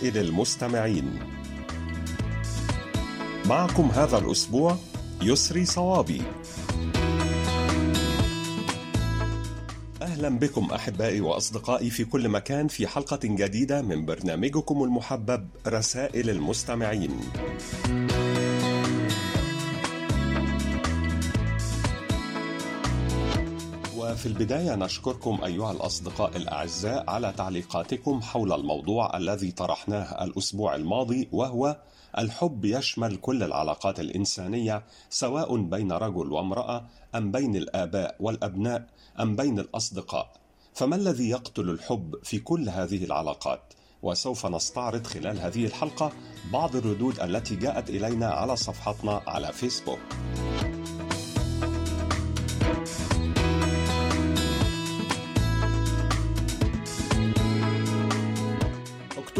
رسائل المستمعين. معكم هذا الأسبوع يسري صوابي. أهلا بكم أحبائي وأصدقائي في كل مكان في حلقة جديدة من برنامجكم المحبب رسائل المستمعين. وفي البداية نشكركم أيها الأصدقاء الأعزاء على تعليقاتكم حول الموضوع الذي طرحناه الأسبوع الماضي وهو الحب يشمل كل العلاقات الإنسانية سواء بين رجل وامرأة أم بين الآباء والأبناء أم بين الأصدقاء فما الذي يقتل الحب في كل هذه العلاقات؟ وسوف نستعرض خلال هذه الحلقة بعض الردود التي جاءت إلينا على صفحتنا على فيسبوك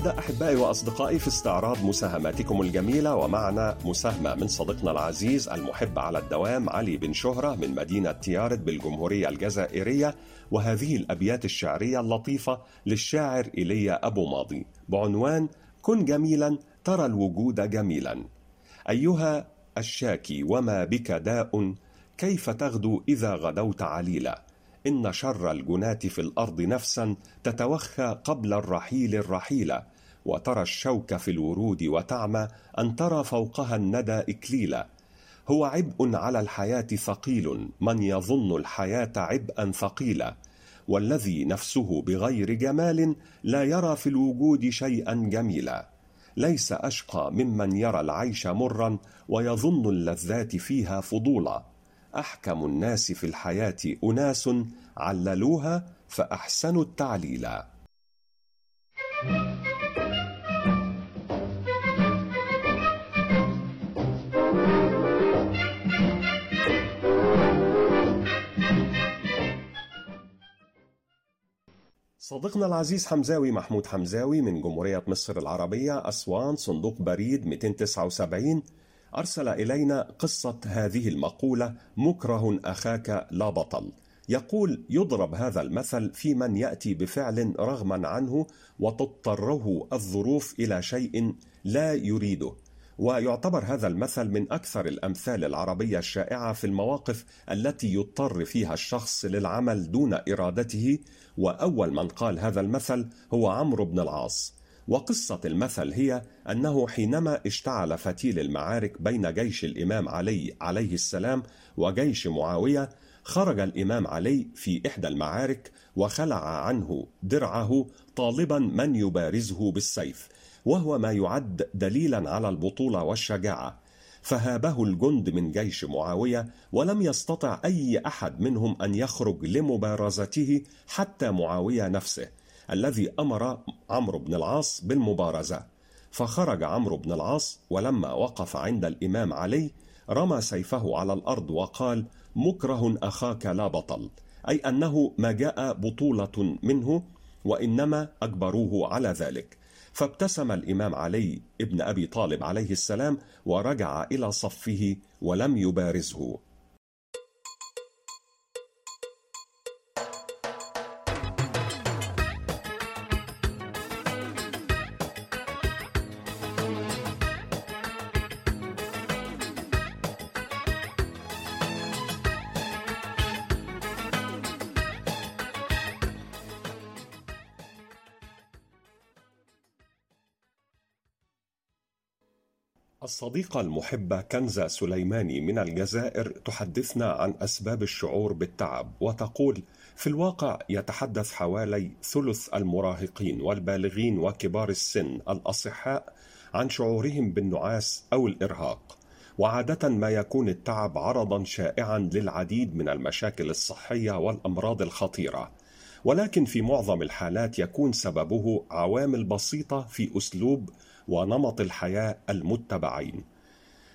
نبدأ أحبائي وأصدقائي في استعراض مساهماتكم الجميلة ومعنا مساهمة من صديقنا العزيز المحب على الدوام علي بن شهرة من مدينة تيارت بالجمهورية الجزائرية وهذه الأبيات الشعرية اللطيفة للشاعر إيليا أبو ماضي. بعنوان كن جميلا ترى الوجود جميلا أيها الشاكي وما بك داء كيف تغدو إذا غدوت عليلا؟ إن شر الجناة في الأرض نفسا تتوخى قبل الرحيل الرحيلة وترى الشوك في الورود وتعمى أن ترى فوقها الندى إكليلا. هو عبء على الحياة ثقيل من يظن الحياة عبئا ثقيلا. والذي نفسه بغير جمال لا يرى في الوجود شيئا جميلا. ليس أشقى ممن يرى العيش مرا ويظن اللذات فيها فضولا. أحكم الناس في الحياة أناس عللوها فأحسنوا التعليل صديقنا العزيز حمزاوي محمود حمزاوي من جمهورية مصر العربية أسوان صندوق بريد 279 أرسل إلينا قصة هذه المقولة مكره أخاك لا بطل يقول يضرب هذا المثل في من يأتي بفعل رغما عنه وتضطره الظروف إلى شيء لا يريده ويعتبر هذا المثل من أكثر الأمثال العربية الشائعة في المواقف التي يضطر فيها الشخص للعمل دون إرادته وأول من قال هذا المثل هو عمرو بن العاص. وقصة المثل هي أنه حينما اشتعل فتيل المعارك بين جيش الإمام علي عليه السلام وجيش معاوية خرج الإمام علي في إحدى المعارك وخلع عنه درعه طالبا من يبارزه بالسيف. وهو ما يعد دليلا على البطولة والشجاعة. فهابه الجند من جيش معاوية ولم يستطع أي أحد منهم أن يخرج لمبارزته حتى معاوية نفسه الذي أمر عمرو بن العاص بالمبارزة. فخرج عمرو بن العاص ولما وقف عند الإمام علي رمى سيفه على الأرض وقال مكره أخاك لا بطل. أي أنه ما جاء بطولة منه وإنما أجبروه على ذلك. فابتسم الإمام علي ابن أبي طالب عليه السلام ورجع إلى صفه ولم يبارزه. الصديقة المحبة كنزة سليماني من الجزائر تحدثنا عن أسباب الشعور بالتعب وتقول في الواقع يتحدث حوالي ثلث المراهقين والبالغين وكبار السن الأصحاء عن شعورهم بالنعاس أو الإرهاق وعادة ما يكون التعب عرضا شائعا للعديد من المشاكل الصحية والأمراض الخطيرة. ولكن في معظم الحالات يكون سببه عوامل بسيطة في أسلوب ونمط الحياة المتبعين.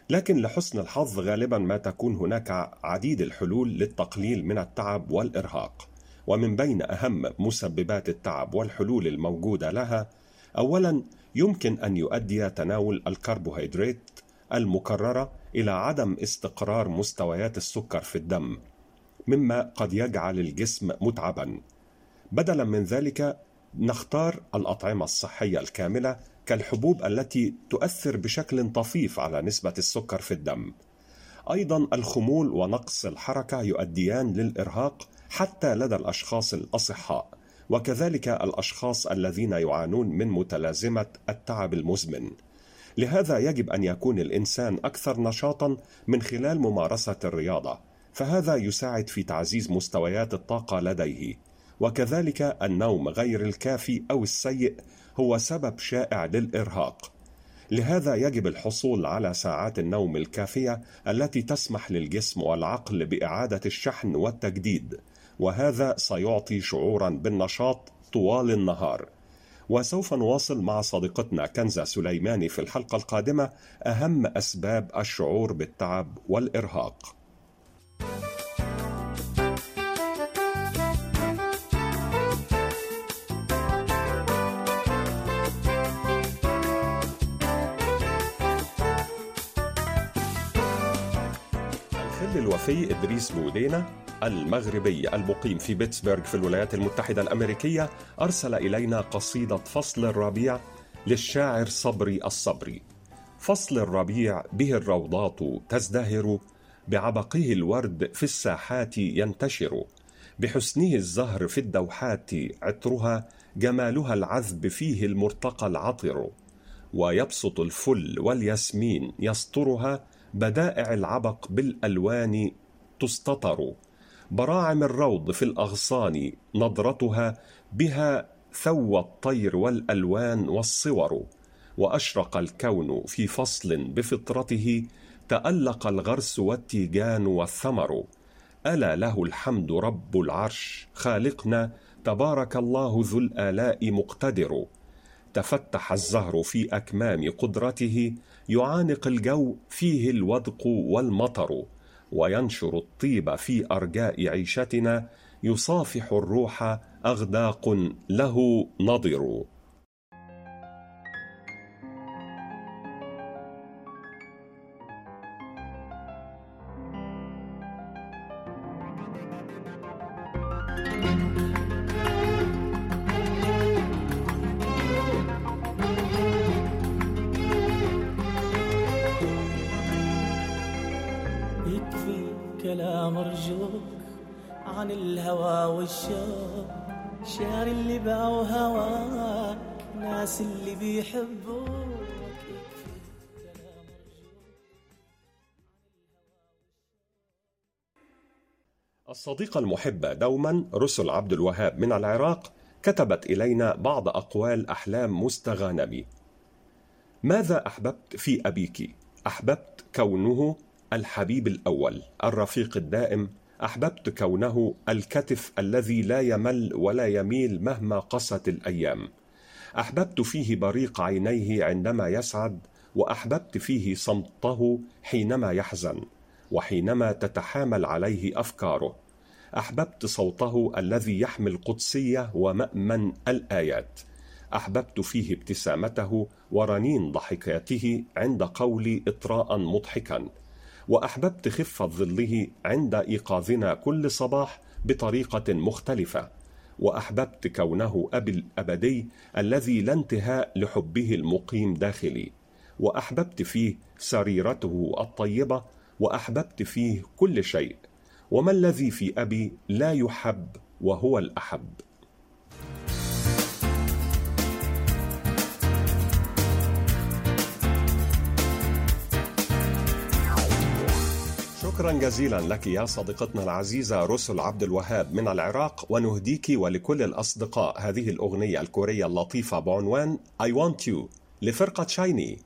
لكن لحسن الحظ غالبا ما تكون هناك عديد الحلول للتقليل من التعب والإرهاق. ومن بين أهم مسببات التعب والحلول الموجودة لها اولا يمكن أن يؤدي تناول الكربوهيدرات المكررة إلى عدم استقرار مستويات السكر في الدم مما قد يجعل الجسم متعبا. بدلا من ذلك نختار الأطعمة الصحية الكاملة كالحبوب التي تؤثر بشكل طفيف على نسبة السكر في الدم. أيضا الخمول ونقص الحركة يؤديان للإرهاق حتى لدى الأشخاص الأصحاء وكذلك الأشخاص الذين يعانون من متلازمة التعب المزمن. لهذا يجب أن يكون الإنسان أكثر نشاطا من خلال ممارسة الرياضة فهذا يساعد في تعزيز مستويات الطاقة لديه. وكذلك النوم غير الكافي أو السيء هو سبب شائع للإرهاق. لهذا يجب الحصول على ساعات النوم الكافية التي تسمح للجسم والعقل بإعادة الشحن والتجديد وهذا سيعطي شعورا بالنشاط طوال النهار. وسوف نواصل مع صديقتنا كنزة سليماني في الحلقة القادمة أهم أسباب الشعور بالتعب والإرهاق. الوفي إدريس بودينا المغربي المقيم في بيتسبرغ في الولايات المتحدة الأمريكية أرسل إلينا قصيدة فصل الربيع للشاعر صبري الصبري. فصل الربيع به الروضات تزدهر بعبقه الورد في الساحات ينتشر. بحسنه الزهر في الدوحات عطرها جمالها العذب فيه المرتقى العطر. ويبسط الفل والياسمين يسطرها بدائع العبق بالألوان تستطر. براعم الروض في الأغصان نضرتها بها ثوى الطير والألوان والصور. وأشرق الكون في فصل بفطرته تألق الغرس والتيجان والثمر. ألا له الحمد رب العرش خالقنا تبارك الله ذو الآلاء مقتدر. تفتح الزهر في أكمام قدرته يعانق الجو فيه الودق والمطر وينشر الطيب في أرجاء عيشتنا يصافح الروح أغداق له نضر. عن الهوى والشوق. شعر اللي باعوا هواك ناس اللي بيحبوك. الصديقة المحبة دوما رسل عبد الوهاب من العراق كتبت إلينا بعض أقوال أحلام مستغانمي. ماذا أحببت في أبيك؟ أحببت كونه الحبيب الأول الرفيق الدائم أحببت كونه الكتف الذي لا يمل ولا يميل مهما قست الأيام. أحببت فيه بريق عينيه عندما يسعد وأحببت فيه صمته حينما يحزن وحينما تتحامل عليه أفكاره. أحببت صوته الذي يحمل القدسية ومأمن الآيات. أحببت فيه ابتسامته ورنين ضحكاته عند قولي إطراء مضحكا. وأحببت خفة ظله عند إيقاظنا كل صباح بطريقة مختلفة وأحببت كونه أبي الأبدي الذي لا انتهاء لحبه المقيم داخلي وأحببت فيه سريرته الطيبة وأحببت فيه كل شيء وما الذي في أبي لا يحب وهو الأحب. شكرا جزيلا لك يا صديقتنا العزيزة رسل عبد الوهاب من العراق ونهديك ولكل الأصدقاء هذه الأغنية الكورية اللطيفة بعنوان I Want You لفرقة شايني.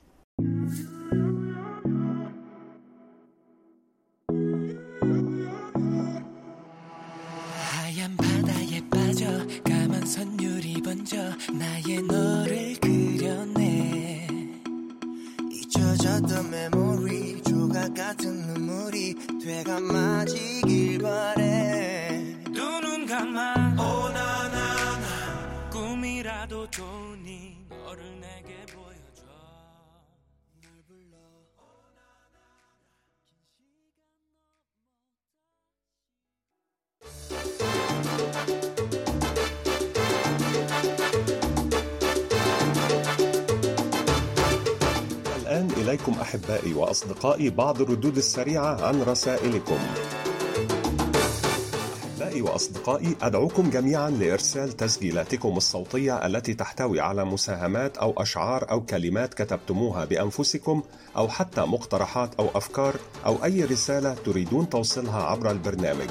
إليكم أحبائي وأصدقائي بعض الردود السريعة عن رسائلكم. أحبائي وأصدقائي أدعوكم جميعا لإرسال تسجيلاتكم الصوتية التي تحتوي على مساهمات أو أشعار أو كلمات كتبتموها بأنفسكم أو حتى مقترحات أو أفكار أو أي رسالة تريدون توصيلها عبر البرنامج.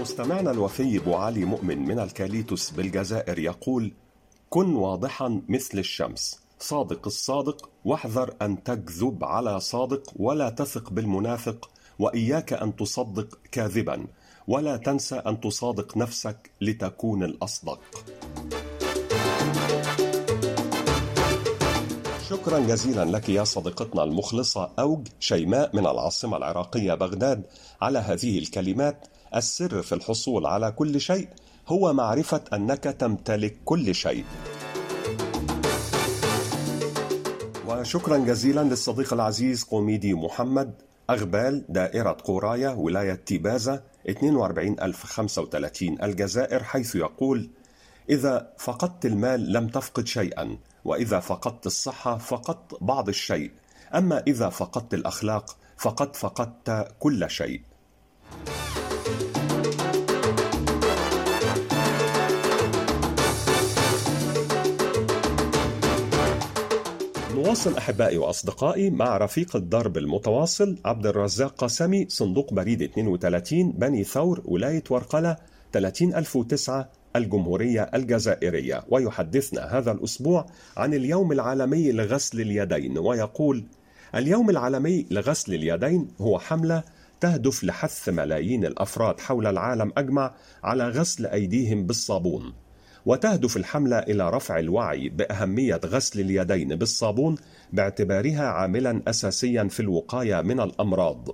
مستمعنا الوفي بو علي مؤمن من الكاليتوس بالجزائر يقول كن واضحا مثل الشمس. صادق الصادق واحذر أن تكذب على صادق ولا تثق بالمنافق وإياك أن تصدق كاذبا ولا تنسى أن تصادق نفسك لتكون الأصدق. شكرا جزيلا لك يا صديقتنا المخلصة أوج شيماء من العاصمة العراقية بغداد على هذه الكلمات. السر في الحصول على كل شيء هو معرفة أنك تمتلك كل شيء. وشكرا جزيلا للصديق العزيز قوميدي محمد أغبال دائرة قورايا ولاية تيبازا 42035 الجزائر حيث يقول إذا فقدت المال لم تفقد شيئا وإذا فقدت الصحة فقدت بعض الشيء أما إذا فقدت الأخلاق فقد فقدت كل شيء. نواصل أحبائي وأصدقائي مع رفيق الدرب المتواصل عبد الرزاق قاسمي صندوق بريد 32 بني ثور ولاية ورقلة 30009 الجمهورية الجزائرية. ويحدثنا هذا الأسبوع عن اليوم العالمي لغسل اليدين ويقول اليوم العالمي لغسل اليدين هو حملة تهدف لحث ملايين الأفراد حول العالم أجمع على غسل أيديهم بالصابون. وتهدف الحملة إلى رفع الوعي بأهمية غسل اليدين بالصابون باعتبارها عاملا اساسيا في الوقاية من الأمراض.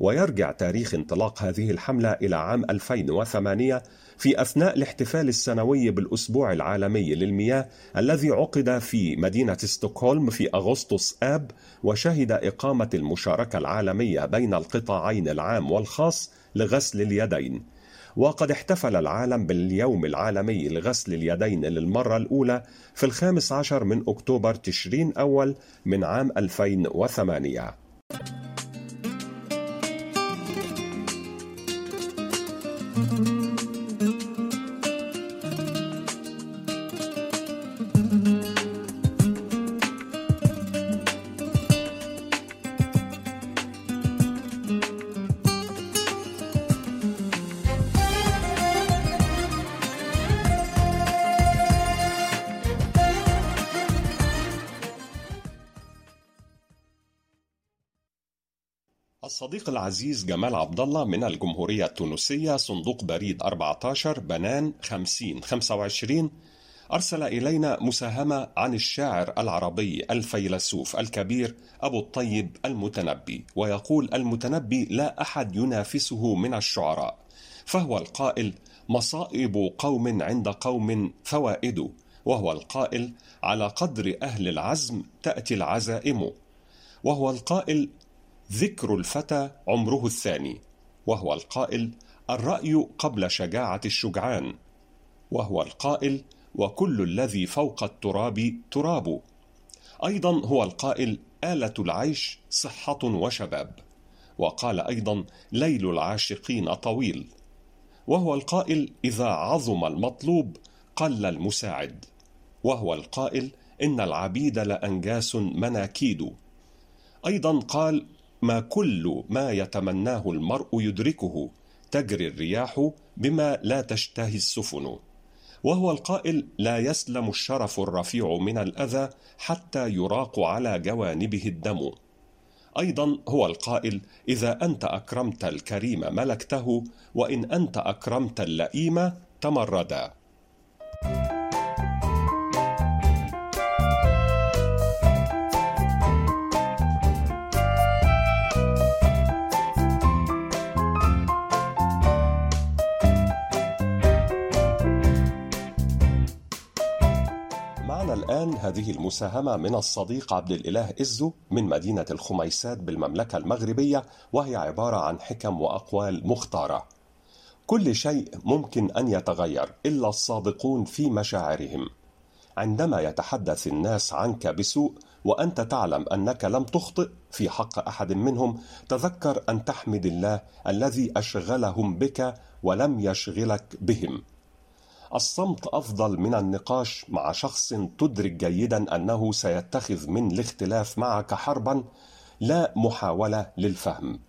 ويرجع تاريخ انطلاق هذه الحملة إلى عام 2008 في أثناء الاحتفال السنوي بالأسبوع العالمي للمياه الذي عقد في مدينة ستوكهولم في أغسطس آب وشهد إقامة المشاركة العالمية بين القطاعين العام والخاص لغسل اليدين. وقد احتفل العالم باليوم العالمي لغسل اليدين للمرة الأولى في الخامس عشر من أكتوبر تشرين أول من عام 2008 الصديق العزيز جمال عبد الله من الجمهورية التونسية صندوق بريد 14 بنان 50 25 أرسل إلينا مساهمة عن الشاعر العربي الفيلسوف الكبير أبو الطيب المتنبي ويقول المتنبي لا أحد ينافسه من الشعراء فهو القائل مصائب قوم عند قوم فوائد وهو القائل على قدر أهل العزم تأتي العزائم وهو القائل ذكر الفتى عمره الثاني وهو القائل الرأي قبل شجاعة الشجعان. وهو القائل وكل الذي فوق التراب تراب. أيضا هو القائل آلة العيش صحة وشباب. وقال أيضا ليل العاشقين طويل. وهو القائل إذا عظم المطلوب قل المساعد. وهو القائل إن العبيد لأنجاس مناكيد. أيضا قال ما كل ما يتمناه المرء يدركه تجري الرياح بما لا تشتهي السفن. وهو القائل لا يسلم الشرف الرفيع من الأذى حتى يراق على جوانبه الدم. أيضا هو القائل إذا أنت أكرمت الكريم ملكته وإن أنت أكرمت اللئيم تمردا. هذه المساهمة من الصديق عبد الإله إزو من مدينة الخميسات بالمملكة المغربية وهي عبارة عن حكم وأقوال مختارة. كل شيء ممكن أن يتغير إلا الصادقون في مشاعرهم. عندما يتحدث الناس عنك بسوء وأنت تعلم أنك لم تخطئ في حق أحد منهم تذكر أن تحمد الله الذي أشغلهم بك ولم يشغلك بهم. الصمت أفضل من النقاش مع شخص تدرك جيدا أنه سيتخذ من الاختلاف معك حربا لا محاولة للفهم.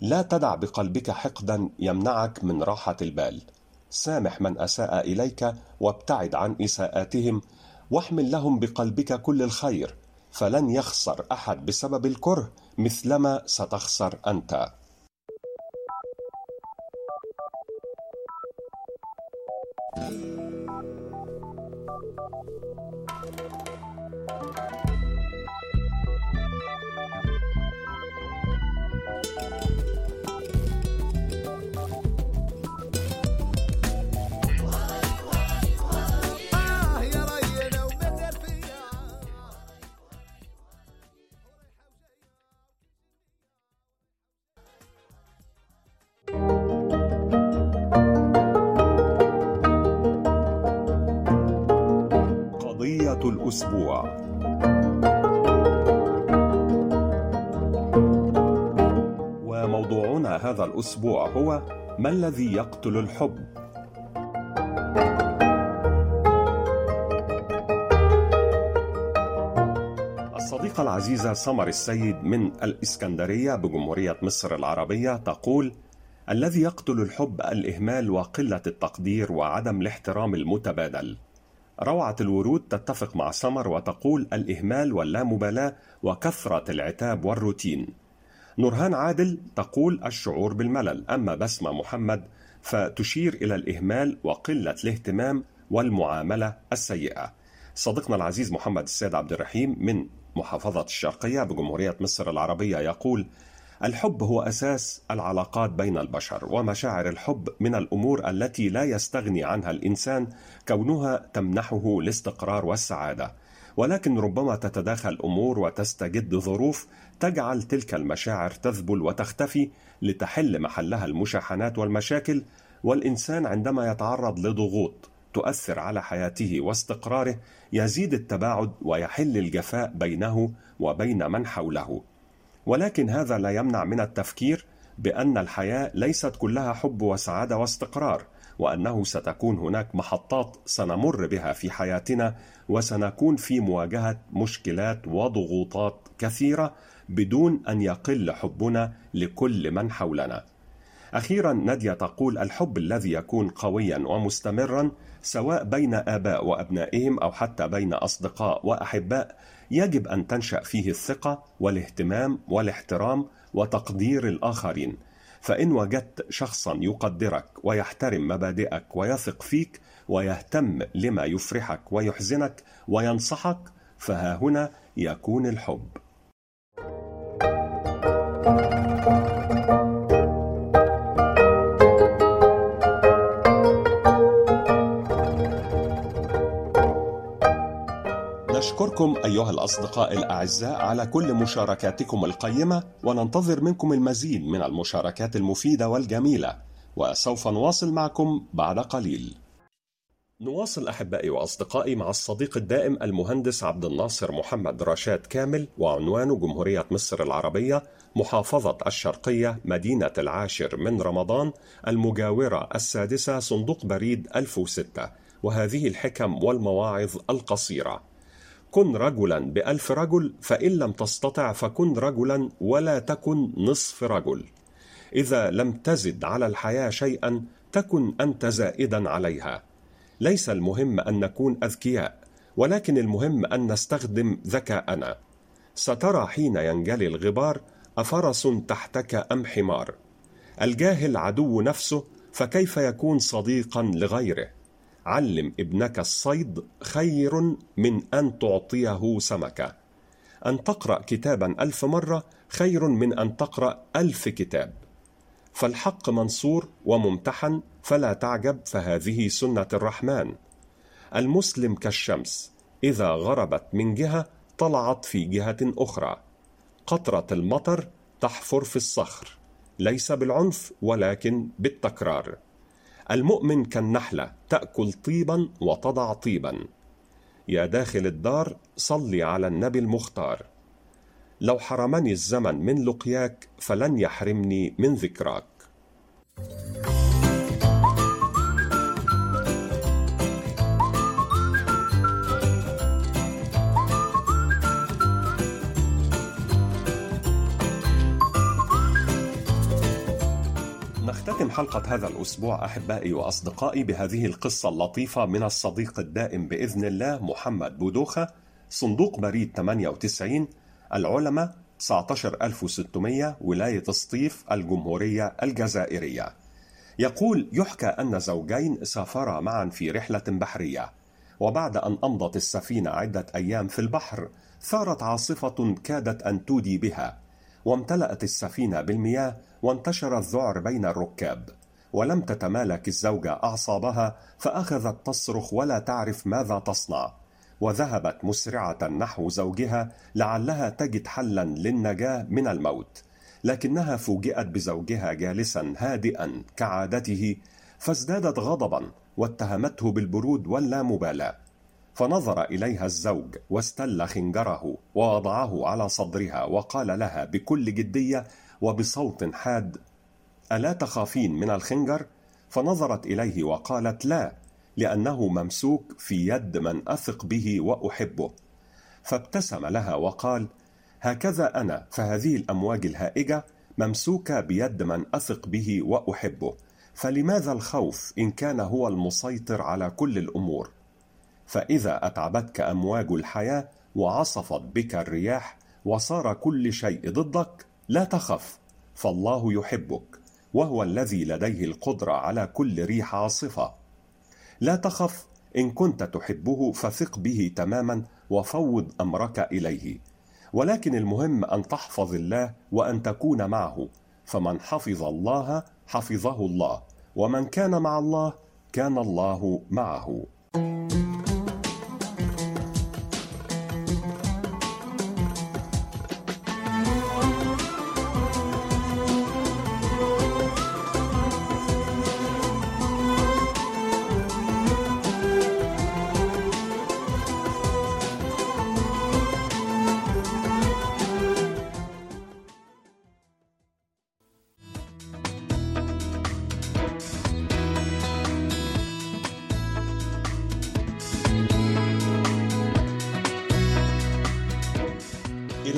لا تدع بقلبك حقدا يمنعك من راحة البال. سامح من أساء إليك وابتعد عن إساءاتهم واحمل لهم بقلبك كل الخير فلن يخسر أحد بسبب الكره مثلما ستخسر أنت. Thank you. الأسبوع هو ما الذي يقتل الحب الصديقة العزيزة سمر السيد من الإسكندرية بجمهورية مصر العربية تقول: الذي يقتل الحب الإهمال وقلة التقدير وعدم الاحترام المتبادل. روعة الورود تتفق مع سمر وتقول الإهمال واللامبالاة وكثرة العتاب والروتين. نورهان عادل تقول الشعور بالملل، أما بسمة محمد فتشير إلى الإهمال وقلة الاهتمام والمعاملة السيئة. صديقنا العزيز محمد السيد عبد الرحيم من محافظة الشرقية بجمهورية مصر العربية يقول: الحب هو أساس العلاقات بين البشر ومشاعر الحب من الأمور التي لا يستغني عنها الإنسان كونها تمنحه الاستقرار والسعادة ولكن ربما تتداخل أمور وتستجد ظروف تجعل تلك المشاعر تذبل وتختفي لتحل محلها المشاحنات والمشاكل والإنسان عندما يتعرض لضغوط تؤثر على حياته واستقراره يزيد التباعد ويحل الجفاء بينه وبين من حوله. ولكن هذا لا يمنع من التفكير بأن الحياة ليست كلها حب وسعادة واستقرار وأنه ستكون هناك محطات سنمر بها في حياتنا وسنكون في مواجهة مشكلات وضغوطات كثيرة بدون أن يقل حبنا لكل من حولنا. أخيرا نادية تقول الحب الذي يكون قويا ومستمرا سواء بين آباء وأبنائهم أو حتى بين أصدقاء وأحباء يجب أن تنشأ فيه الثقة والاهتمام والاحترام وتقدير الآخرين. فإن وجدت شخصا يقدرك ويحترم مبادئك ويثق فيك ويهتم لما يفرحك ويحزنك وينصحك فها هنا يكون الحب. نشكركم أيها الأصدقاء الأعزاء على كل مشاركاتكم القيمة وننتظر منكم المزيد من المشاركات المفيدة والجميلة وسوف نواصل معكم بعد قليل. نواصل أحبائي وأصدقائي مع الصديق الدائم المهندس عبد الناصر محمد رشاد كامل وعنوانه جمهورية مصر العربية محافظة الشرقية مدينة العاشر من رمضان المجاورة السادسة صندوق بريد 1006 وهذه الحكم والمواعظ القصيرة. كن رجلا بألف رجل فإن لم تستطع فكن رجلا ولا تكن نصف رجل. إذا لم تزد على الحياة شيئا تكن أنت زائدا عليها. ليس المهم أن نكون أذكياء ولكن المهم أن نستخدم ذكاءنا. سترى حين ينجلي الغبار أفرس تحتك أم حمار. الجاهل عدو نفسه فكيف يكون صديقا لغيره؟ علم ابنك الصيد خير من أن تعطيه سمكة. أن تقرأ كتابا ألف مرة خير من أن تقرأ ألف كتاب. فالحق منصور وممتحن فلا تعجب فهذه سنة الرحمن. المسلم كالشمس إذا غربت من جهة طلعت في جهة أخرى. قطرة المطر تحفر في الصخر ليس بالعنف ولكن بالتكرار. المؤمن كالنحلة تأكل طيبا وتضع طيبا. يا داخل الدار صلي على النبي المختار. لو حرمني الزمن من لقياك فلن يحرمني من ذكراك. نختتم حلقة هذا الأسبوع أحبائي وأصدقائي بهذه القصة اللطيفة من الصديق الدائم بإذن الله محمد بودوخة صندوق بريد 98 العلماء 19600 ولاية سطيف الجمهورية الجزائرية. يقول يحكى أن زوجين سافرا معا في رحلة بحرية وبعد أن أمضت السفينة عدة أيام في البحر ثارت عاصفة كادت أن تودي بها. وامتلأت السفينة بالمياه وانتشر الذعر بين الركاب ولم تتمالك الزوجة أعصابها فأخذت تصرخ ولا تعرف ماذا تصنع وذهبت مسرعة نحو زوجها لعلها تجد حلا للنجاة من الموت لكنها فوجئت بزوجها جالسا هادئا كعادته فازدادت غضبا واتهمته بالبرود واللامبالاة. فنظر إليها الزوج واستل خنجره ووضعه على صدرها وقال لها بكل جدية وبصوت حاد ألا تخافين من الخنجر؟ فنظرت إليه وقالت لا لأنه ممسوك في يد من أثق به وأحبه. فابتسم لها وقال هكذا أنا فهذه الأمواج الهائجة ممسوكة بيد من أثق به وأحبه فلماذا الخوف إن كان هو المسيطر على كل الأمور؟ فإذا أتعبتك أمواج الحياة وعصفت بك الرياح وصار كل شيء ضدك لا تخف فالله يحبك وهو الذي لديه القدرة على كل ريح عاصفة. لا تخف إن كنت تحبه فثق به تماما وفوض أمرك إليه. ولكن المهم أن تحفظ الله وأن تكون معه فمن حفظ الله حفظه الله ومن كان مع الله كان الله معه.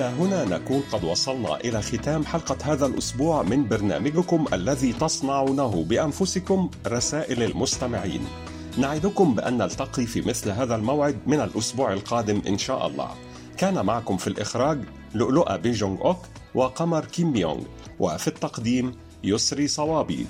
هنا نكون قد وصلنا إلى ختام حلقة هذا الأسبوع من برنامجكم الذي تصنعونه بأنفسكم رسائل المستمعين. نعدكم بأن نلتقي في مثل هذا الموعد من الأسبوع القادم إن شاء الله. كان معكم في الإخراج لؤلؤة بيجونغ أوك وقمر كيم يونغ وفي التقديم يسري صوابي